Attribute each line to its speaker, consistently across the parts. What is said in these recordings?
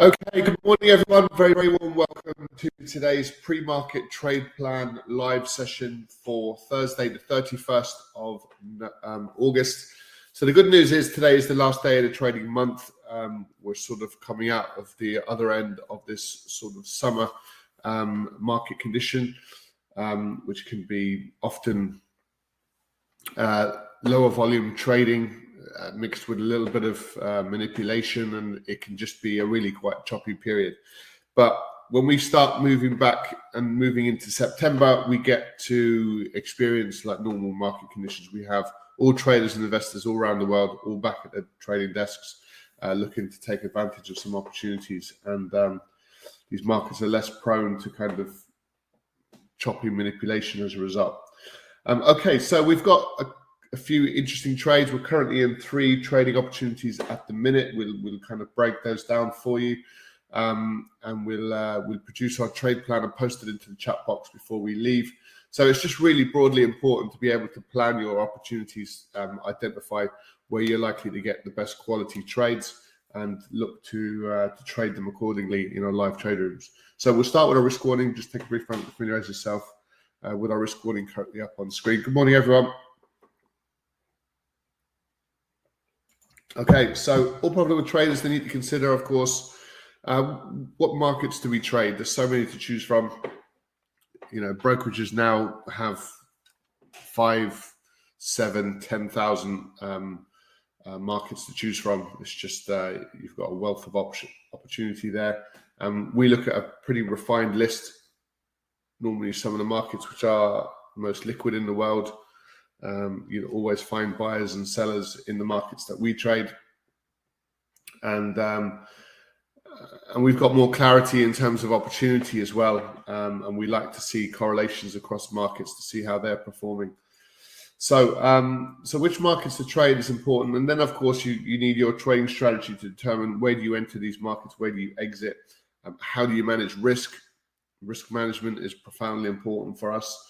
Speaker 1: Okay, good morning, everyone. Very, very warm welcome to today's pre-market trade plan live session for Thursday, the 31st of um, August. So the good news is today is the last day of the trading month. Um, we're sort of coming out of the other end of this sort of summer um, market condition, um, which can be often uh, lower volume trading uh, mixed with a little bit of uh, manipulation, and it can just be a really quite choppy period. But when we start moving back and moving into September, we get to experience like normal market conditions. We have all traders and investors all around the world, all back at their trading desks, uh, looking to take advantage of some opportunities. And um, these markets are less prone to kind of choppy manipulation as a result. Um, okay, so we've got a a few interesting trades. We're currently in three trading opportunities at the minute. We'll we'll kind of break those down for you, um, and we'll uh, we'll produce our trade plan and post it into the chat box before we leave. So it's just really broadly important to be able to plan your opportunities, um, identify where you're likely to get the best quality trades, and look to uh, to trade them accordingly in our live trade rooms. So we'll start with a risk warning. Just take a brief moment to familiarize yourself uh, with our risk warning currently up on screen. Good morning, everyone. Okay, so all profitable traders they need to consider, of course, uh, what markets do we trade? There's so many to choose from. You know, brokerages now have five, seven, ten thousand um, uh, markets to choose from. It's just uh, you've got a wealth of option opportunity there. Um, we look at a pretty refined list. Normally, some of the markets which are most liquid in the world um, you always find buyers and sellers in the markets that we trade, and um, and we've got more clarity in terms of opportunity as well. Um, and we like to see correlations across markets to see how they're performing. So, um, so which markets to trade is important, and then of course you you need your trading strategy to determine where do you enter these markets, where do you exit, um, how do you manage risk. Risk management is profoundly important for us.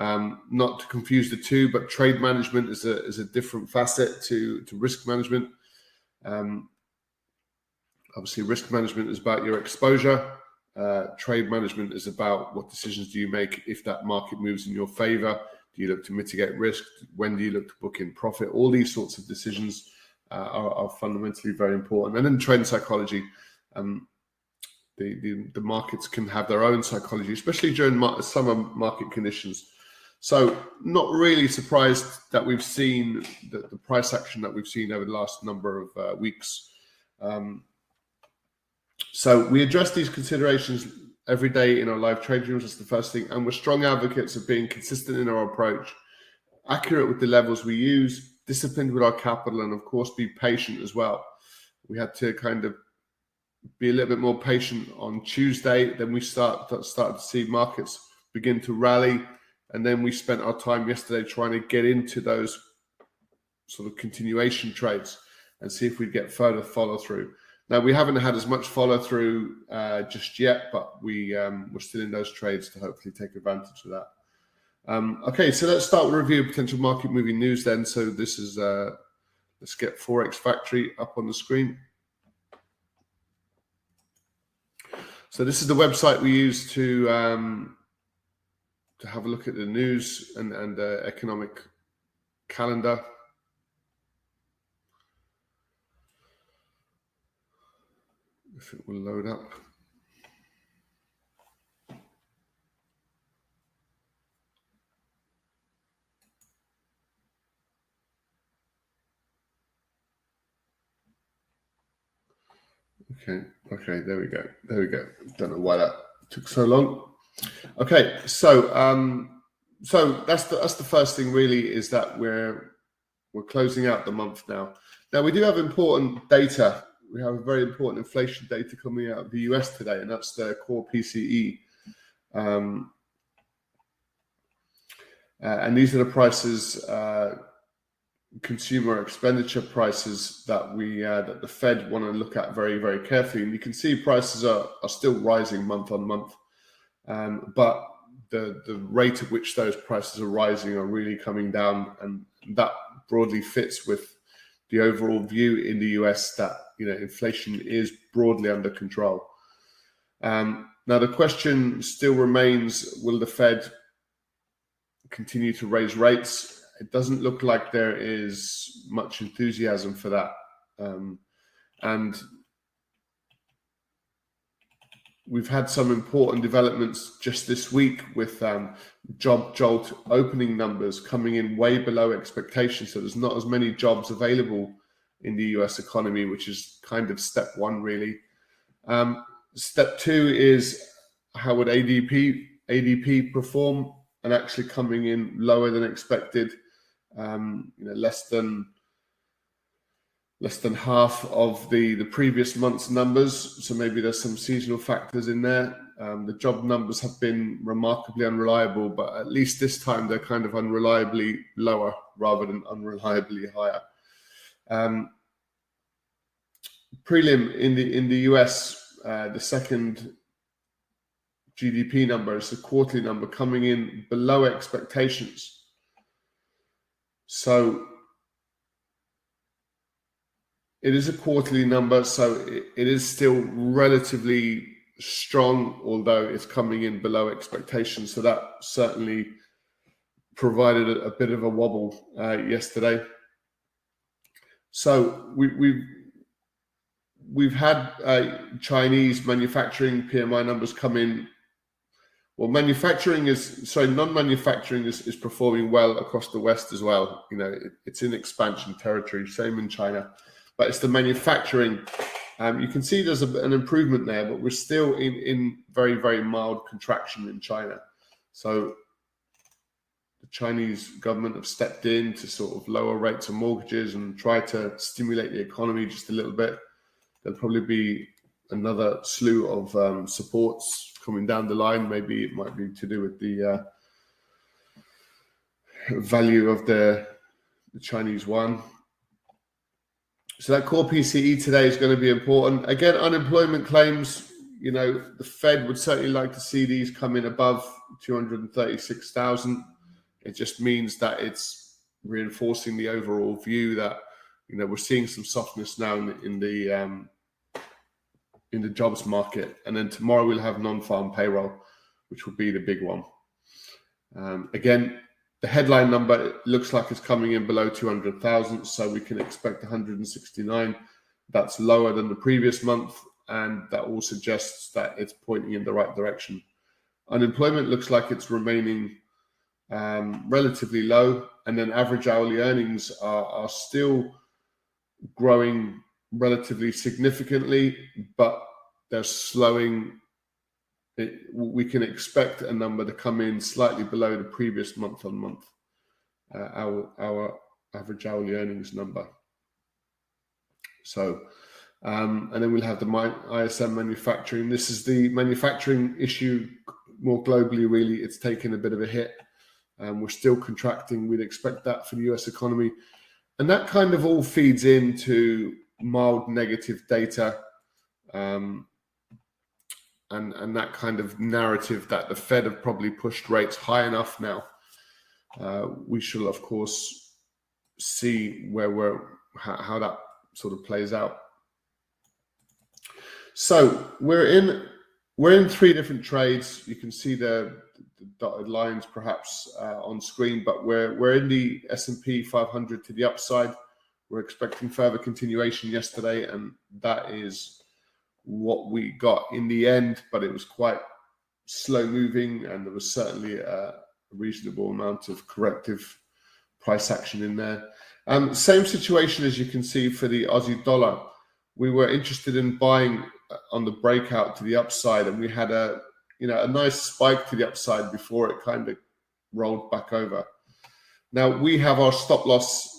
Speaker 1: Um, not to confuse the two, but trade management is a is a different facet to to risk management. Um, obviously, risk management is about your exposure. Uh, trade management is about what decisions do you make if that market moves in your favor. Do you look to mitigate risk? When do you look to book in profit? All these sorts of decisions uh, are, are, fundamentally very important. And then trend psychology. Um, the, the, the, markets can have their own psychology, especially during mar- summer market conditions. So, not really surprised that we've seen the, the price action that we've seen over the last number of uh, weeks. Um, so, we address these considerations every day in our live trade rooms. That's the first thing. And we're strong advocates of being consistent in our approach, accurate with the levels we use, disciplined with our capital, and of course, be patient as well. We had to kind of be a little bit more patient on Tuesday. Then we start started to see markets begin to rally and then we spent our time yesterday trying to get into those sort of continuation trades and see if we'd get further follow through. Now we haven't had as much follow through uh, just yet, but we um, we're still in those trades to hopefully take advantage of that. Um, okay, so let's start with a review of potential market moving news then. So this is uh, let's get Forex Factory up on the screen. So this is the website we use to um, to have a look at the news and, and uh, economic calendar. If it will load up. Okay, okay, there we go. There we go. Don't know why that took so long. Okay, so um, so that's the that's the first thing really is that we're we're closing out the month now. Now we do have important data. We have a very important inflation data coming out of the US today, and that's the core PCE. Um, uh, and these are the prices, uh, consumer expenditure prices that we uh, that the Fed want to look at very very carefully. And you can see prices are, are still rising month on month. Um, but the the rate at which those prices are rising are really coming down, and that broadly fits with the overall view in the US that you know inflation is broadly under control. Um, now the question still remains: Will the Fed continue to raise rates? It doesn't look like there is much enthusiasm for that, um, and we've had some important developments just this week with um, job jolt opening numbers coming in way below expectations. So there's not as many jobs available in the US economy, which is kind of step one, really. Um, step two is how would ADP ADP perform, and actually coming in lower than expected, um, you know, less than less than half of the the previous month's numbers. So maybe there's some seasonal factors in there. Um, the job numbers have been remarkably unreliable, but at least this time they're kind of unreliably lower rather than unreliably higher. Um, prelim in the in the US, uh, the second GDP number is the quarterly number coming in below expectations. So it is a quarterly number, so it, is still relatively strong, although it's coming in below expectations. So that certainly provided a, a bit of a wobble uh, yesterday. So we, we've we've had uh, Chinese manufacturing PMI numbers come in. Well, manufacturing is sorry, non-manufacturing is, is performing well across the West as well. You know, it, it's in expansion territory. Same in China but it's the manufacturing. Um, you can see there's a, an improvement there, but we're still in, in very, very mild contraction in China. So the Chinese government have stepped in to sort of lower rates of mortgages and try to stimulate the economy just a little bit. There'll probably be another slew of um, supports coming down the line. Maybe it might be to do with the uh, value of the, the Chinese yuan. So that core PCE today is going to be important. Again, unemployment claims, you know, the Fed would certainly like to see these come in above 236,000. It just means that it's reinforcing the overall view that, you know, we're seeing some softness now in the, in the, um, in the jobs market. And then tomorrow we'll have non-farm payroll, which will be the big one. Um, again, the headline number looks like it's coming in below 200,000, so we can expect 169. That's lower than the previous month, and that all suggests that it's pointing in the right direction. Unemployment looks like it's remaining um, relatively low, and then average hourly earnings are, are still growing relatively significantly, but they're slowing it, we can expect a number to come in slightly below the previous month on month, uh, our, our average hourly earnings number. So, um, and then we'll have the ISM manufacturing. This is the manufacturing issue more globally, really. It's taken a bit of a hit. Um, we're still contracting. We'd expect that for the US economy. And that kind of all feeds into mild negative data. Um, and and that kind of narrative that the Fed have probably pushed rates high enough now. Uh, we shall, of course, see where we're how, how that sort of plays out. So we're in we're in three different trades. You can see the, the dotted lines perhaps uh, on screen, but we're we're in the S and P 500 to the upside. We're expecting further continuation yesterday, and that is what we got in the end, but it was quite slow moving, and there was certainly a reasonable amount of corrective price action in there. Um, same situation as you can see for the Aussie dollar. We were interested in buying uh, on the breakout to the upside, and we had a you know a nice spike to the upside before it kind of rolled back over. Now we have our stop loss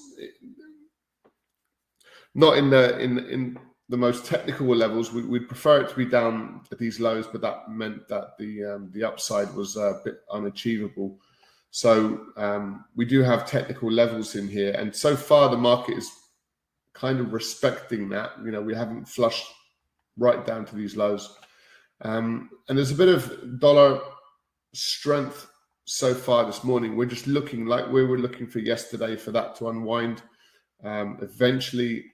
Speaker 1: not in the in in the most technical levels, we, would prefer it to be down at these lows, but that meant that the um, the upside was a bit unachievable. So um, we do have technical levels in here, and so far the market is kind of respecting that. You know, we haven't flushed right down to these lows, um, and there's a bit of dollar strength so far this morning. We're just looking like we were looking for yesterday for that to unwind Um, eventually,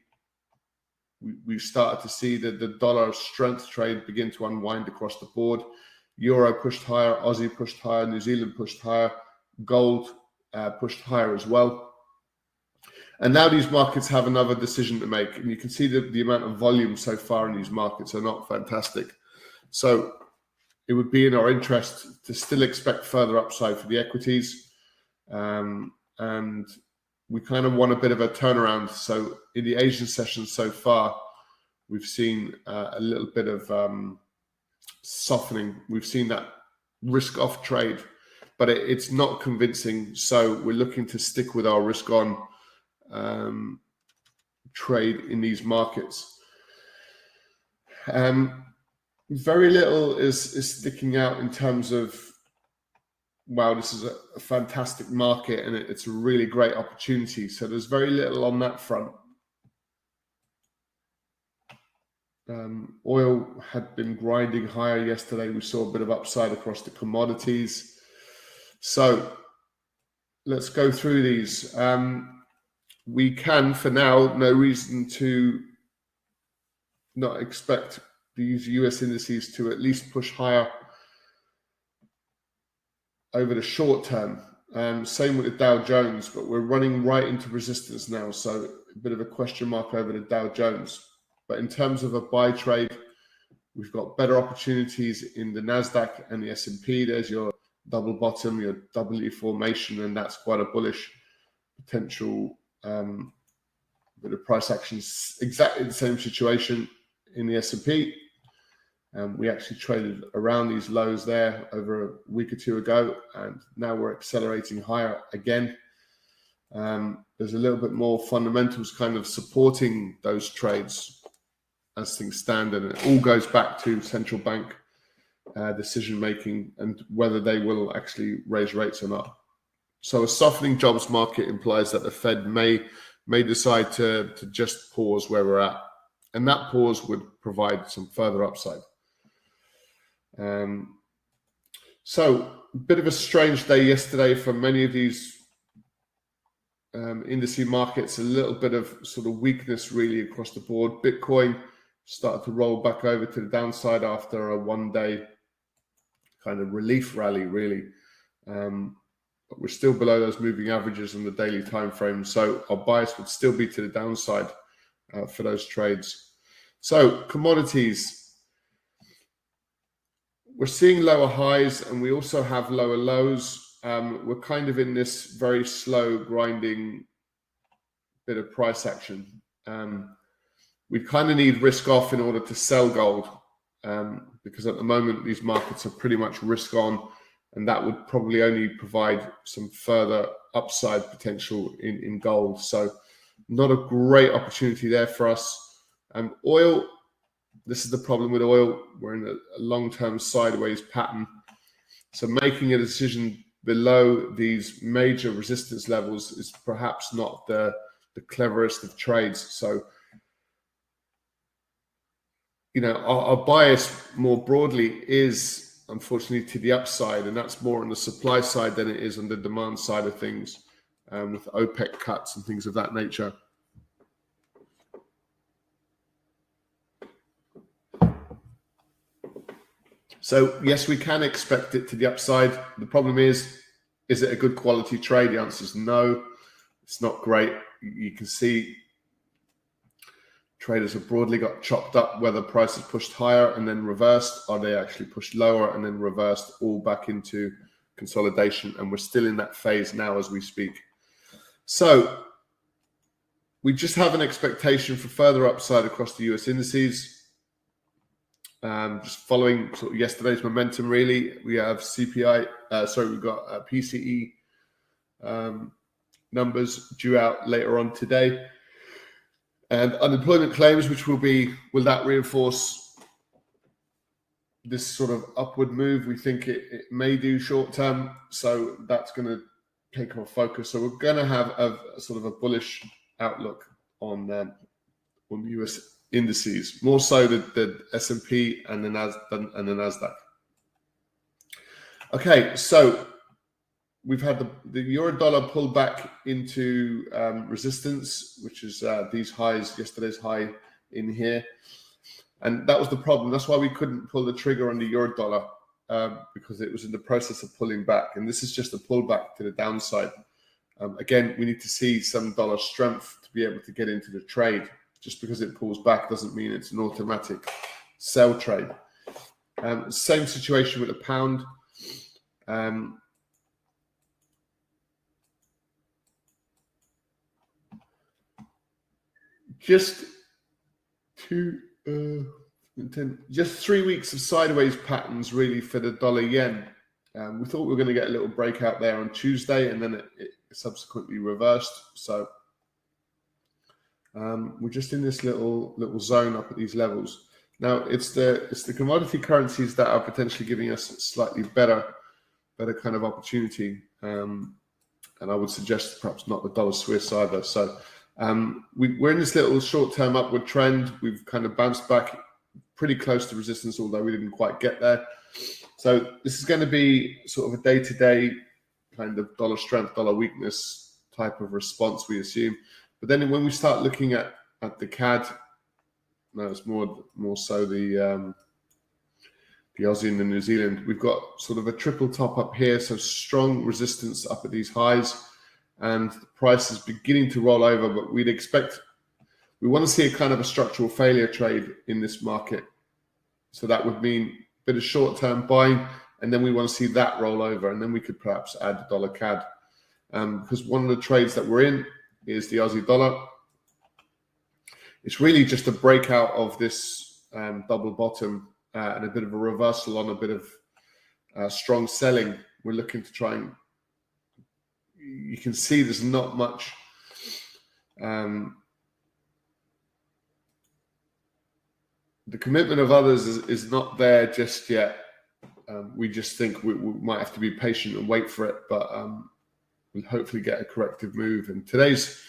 Speaker 1: we, we started to see that the dollar strength trade begin to unwind across the board. Euro pushed higher, Aussie pushed higher, New Zealand pushed higher, gold uh, pushed higher as well. And now these markets have another decision to make. And you can see that the amount of volume so far in these markets are not fantastic. So it would be in our interest to still expect further upside for the equities. Um, and we kind of want a bit of a turnaround. So in the Asian session so far, we've seen uh, a little bit of um, softening. We've seen that risk off trade, but it, it's not convincing. So we're looking to stick with our risk on um, trade in these markets. Um, very little is is sticking out in terms of wow, this is a, fantastic market and it, it's a really great opportunity. So there's very little on that front. Um, oil had been grinding higher yesterday. We saw a bit of upside across the commodities. So let's go through these. Um, we can, for now, no reason to not expect these US indices to at least push higher over the short term. Um, same with the Dow Jones, but we're running right into resistance now. So a bit of a question mark over the Dow Jones. But in terms of a buy trade, we've got better opportunities in the Nasdaq and the S&P. There's your double bottom, your W formation, and that's quite a bullish potential um, bit of price actions. Exactly the same situation in the S&P. Um, we actually traded around these lows there over a week or two ago, and now we're accelerating higher again. Um, there's a little bit more fundamentals kind of supporting those trades as things stand, and it all goes back to central bank uh, decision making and whether they will actually raise rates or not. So, a softening jobs market implies that the Fed may may decide to to just pause where we're at, and that pause would provide some further upside. Um, so, a bit of a strange day yesterday for many of these um, industry markets. A little bit of sort of weakness really across the board. Bitcoin started to roll back over to the downside after a one-day kind of relief rally, really. Um, but we're still below those moving averages on the daily time frame. So our bias would still be to the downside uh, for those trades. So commodities, we're seeing lower highs and we also have lower lows. Um, we're kind of in this very slow grinding bit of price action. Um, we kind of need risk off in order to sell gold um, because at the moment these markets are pretty much risk on, and that would probably only provide some further upside potential in, in gold. So, not a great opportunity there for us. Um, oil, this is the problem with oil. We're in a, long term sideways pattern. So making a decision below these major resistance levels is perhaps not the, the cleverest of trades. So, you know, our, our bias more broadly is unfortunately to the upside, and that's more on the supply side than it is on the demand side of things um, with OPEC cuts and things of that nature. So yes, we can expect it to the upside. The problem is, is it a good quality trade? The answer is no. It's not great. You can see traders have broadly got chopped up whether prices pushed higher and then reversed, or they actually pushed lower and then reversed all back into consolidation. And we're still in that phase now as we speak. So we just have an expectation for further upside across the US indices. Um, just following sort of yesterday's momentum, really, we have CPI. Uh, sorry, we've got uh, PCE um, numbers due out later on today, and unemployment claims, which will be will that reinforce this sort of upward move? We think it, it may do short term, so that's going to take our focus. So we're going to have a, a, sort of a bullish outlook on um, on the US indices, more so the, the S&P and the, Nas- and the Nasdaq. Okay, so we've had the, the euro dollar pull back into um, resistance, which is uh, these highs, yesterday's high in here. And that was the problem. That's why we couldn't pull the trigger on the euro dollar um, because it was in the process of pulling back. And this is just a pullback to the downside. Um, again, we need to see some dollar strength to be able to get into the trade. Just because it pulls back doesn't mean it's an automatic sell trade. Um, same situation with the pound. Um, just two, uh, ten, just three weeks of sideways patterns really for the dollar yen. Um, we thought we were going to get a little breakout there on Tuesday, and then it, it subsequently reversed. So um, we're just in this little little zone up at these levels. Now it's the it's the commodity currencies that are potentially giving us slightly better better kind of opportunity, um, and I would suggest perhaps not the dollar Swiss either. So um, we, are in this little short term upward trend. We've kind of bounced back pretty close to resistance, although we didn't quite get there. So this is going to be sort of a day to day kind of dollar strength, dollar weakness type of response, we assume. But then when we start looking at, at the CAD, no, it's more more so the um, the Aussie and the New Zealand. We've got sort of a triple top up here, so strong resistance up at these highs and the price is beginning to roll over, but we'd expect we want to see a kind of a structural failure trade in this market. So that would mean a bit of short term buying, and then we want to see that roll over, and then we could perhaps add dollar CAD. Um, because one of the trades that we're in is the Aussie dollar. It's really just a breakout of this um, double bottom uh, and a bit of a reversal on a bit of uh, strong selling. We're looking to try and you can see there's not much um, the commitment of others is, is not there just yet. Um, we just think we, we, might have to be patient and wait for it, but um, we'll hopefully get a corrective move. And today's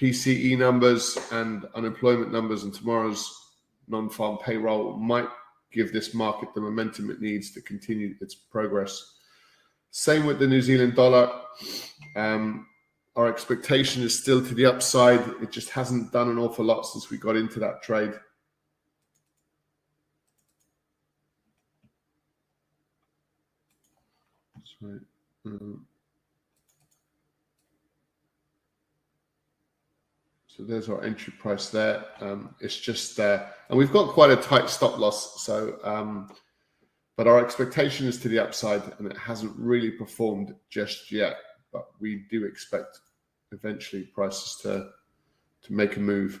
Speaker 1: PCE numbers and unemployment numbers and tomorrow's non farm payroll might give this market the momentum it needs to continue its progress. Same with the New Zealand dollar. Um, our expectation is still to the upside. It just hasn't done an awful lot since we got into that trade. Right. Um, so there's our entry price there. Um, it's just there, and we've got quite a tight stop loss. So um, but our expectation is to the upside, and it hasn't really performed just yet. But we do expect eventually prices to to make a move.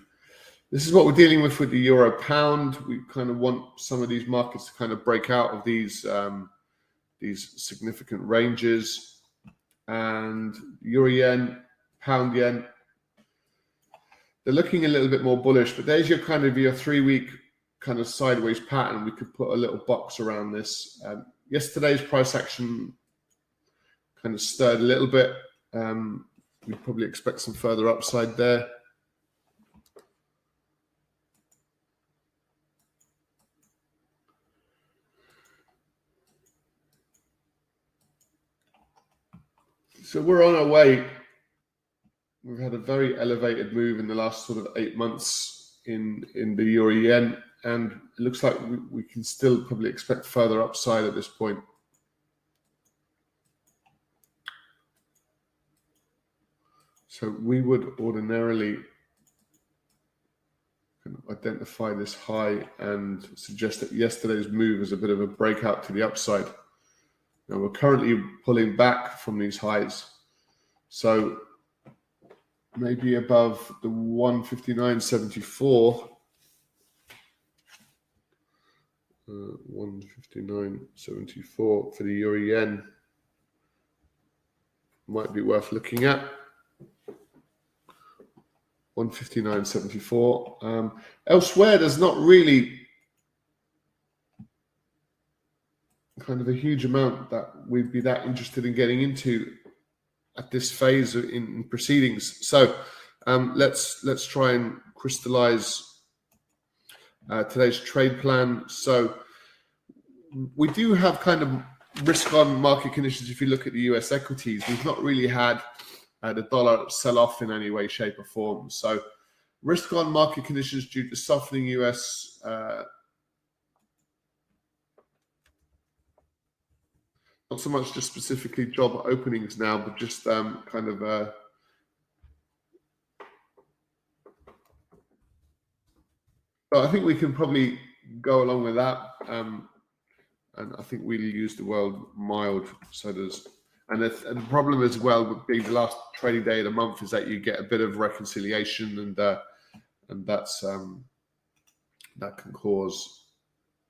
Speaker 1: This is what we're dealing with with the euro pound. We kind of want some of these markets to kind of break out of these um, these significant ranges, and euro yen, pound yen. They're looking a little bit more bullish, but there's your kind of your three week kind of sideways pattern, we could put a little box around this. Um, yesterday's price action kind of stirred a little bit. Um, we'd probably expect some further upside there. So we're on our way. We've had a very elevated move in the last sort of eight months in in the euro yen and it looks like we, we can still probably expect further upside at this point. So we would ordinarily identify this high and suggest that yesterday's move is a bit of a breakout to the upside. Now we're currently pulling back from these highs. So maybe above the 159.74 uh, 159.74 for the euro yen. Might be worth looking at. 159.74 um, elsewhere there's not really kind of a huge amount that we'd be that interested in getting into at this phase in proceedings so um, let's let's try and crystallize uh, today's trade plan. So we do have kind of risk on market conditions, if you look at the US equities, we've not really had uh, the dollar sell off in any way, shape, or form. So, risk on market conditions due to softening US. Uh, not so much just specifically job openings now, but just um, kind of. Uh, I think we can probably go along with that. Um, and I think we'll use the word mild. So there's and the, and the, problem as well with being the last trading day of the month is that you get a bit of reconciliation and uh, and that's um, that can cause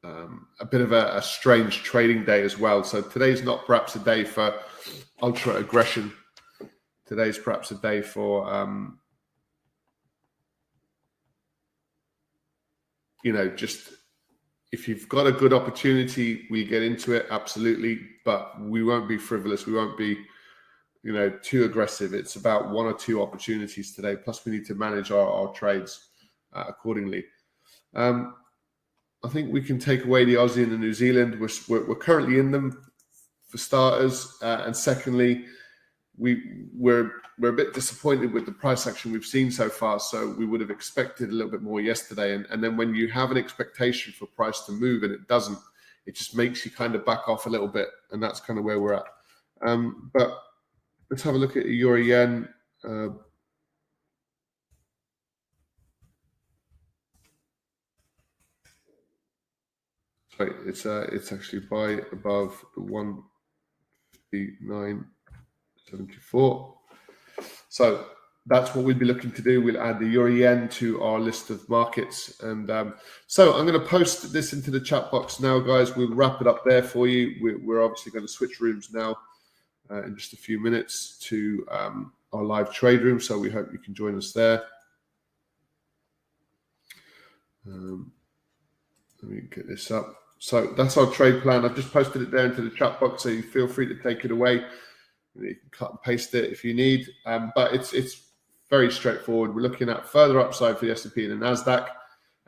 Speaker 1: um, a bit of a, a, strange trading day as well. So today's not perhaps a day for ultra aggression. Today's perhaps a day for um, you know just if you've got a good opportunity, we get into it absolutely, but we won't be frivolous. We won't be, you know, too aggressive. It's about one or two opportunities today. Plus, we need to manage our, our trades uh, accordingly. Um, I think we can take away the Aussie and the New Zealand. We're, we're, currently in them for starters, uh, and secondly, we we're we're a bit disappointed with the price action we've seen so far. So we would have expected a little bit more yesterday. And, and then when you have an expectation for price to move and it doesn't, it just makes you kind of back off a little bit. And that's kind of where we're at. Um, but let's have a look at euro yen. Uh, sorry, it's uh, it's actually by above the one fifty nine seventy four. So that's what we'll be looking to do. We'll add the euro yen to our list of markets. And um, so I'm going to post this into the chat box now, guys. We'll wrap it up there for you. We're, we're obviously going to switch rooms now uh, in just a few minutes to um, our live trade room. So we hope you can join us there. Um, let me get this up. So that's our trade plan. I've just posted it there into the chat box, so you feel free to take it away. You can cut and paste it if you need, um, but it's it's very straightforward. We're looking at further upside for the S&P and the Nasdaq,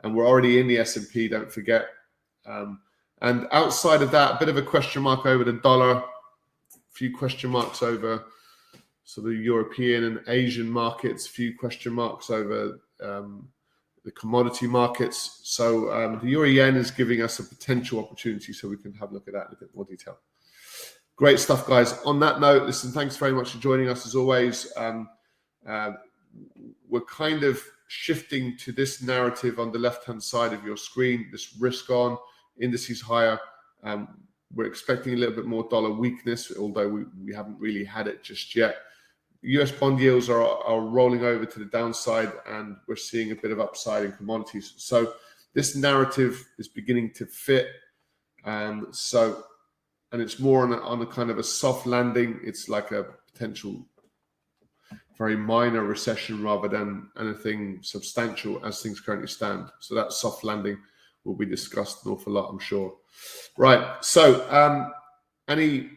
Speaker 1: and we're already in the S&P. Don't forget. Um, and outside of that, a bit of a question mark over the dollar, a few question marks over sort of European and Asian markets, a few question marks over um, the commodity markets. So um, the euro yen is giving us a potential opportunity, so we can have a look at that in a bit more detail. Great stuff, guys. On that note, listen, thanks very much for joining us as always. Um, uh, we're kind of shifting to this narrative on the left hand side of your screen this risk on, indices higher. Um, we're expecting a little bit more dollar weakness, although we, we haven't really had it just yet. US bond yields are, are rolling over to the downside, and we're seeing a bit of upside in commodities. So, this narrative is beginning to fit. Um, so, and it's more on a, on a kind of a soft landing. It's like a potential very minor recession rather than anything substantial as things currently stand. So that soft landing will be discussed an awful lot, I'm sure. Right. So, um, any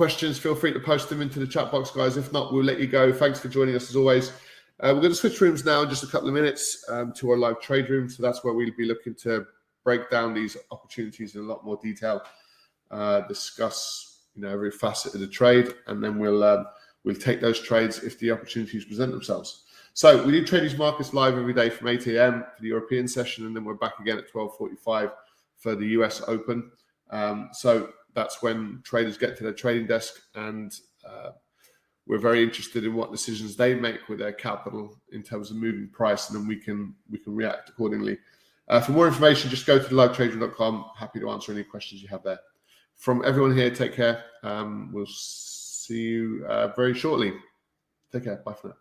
Speaker 1: questions? Feel free to post them into the chat box, guys. If not, we'll let you go. Thanks for joining us as always. Uh, we're going to switch rooms now in just a couple of minutes um, to our live trade room. So that's where we'll be looking to break down these opportunities in a lot more detail uh, discuss you know every facet of the trade, and then we'll um, we'll take those trades if the opportunities present themselves. So we do trade these markets live every day from 8 a.m. for the European session, and then we're back again at 12:45 for the US Open. Um, so that's when traders get to their trading desk, and uh, we're very interested in what decisions they make with their capital in terms of moving price, and then we can we can react accordingly. Uh, for more information, just go to livetraderoom.com. Happy to answer any questions you have there from everyone here, take care. Um, we'll see you uh, very shortly. Take care. Bye for now.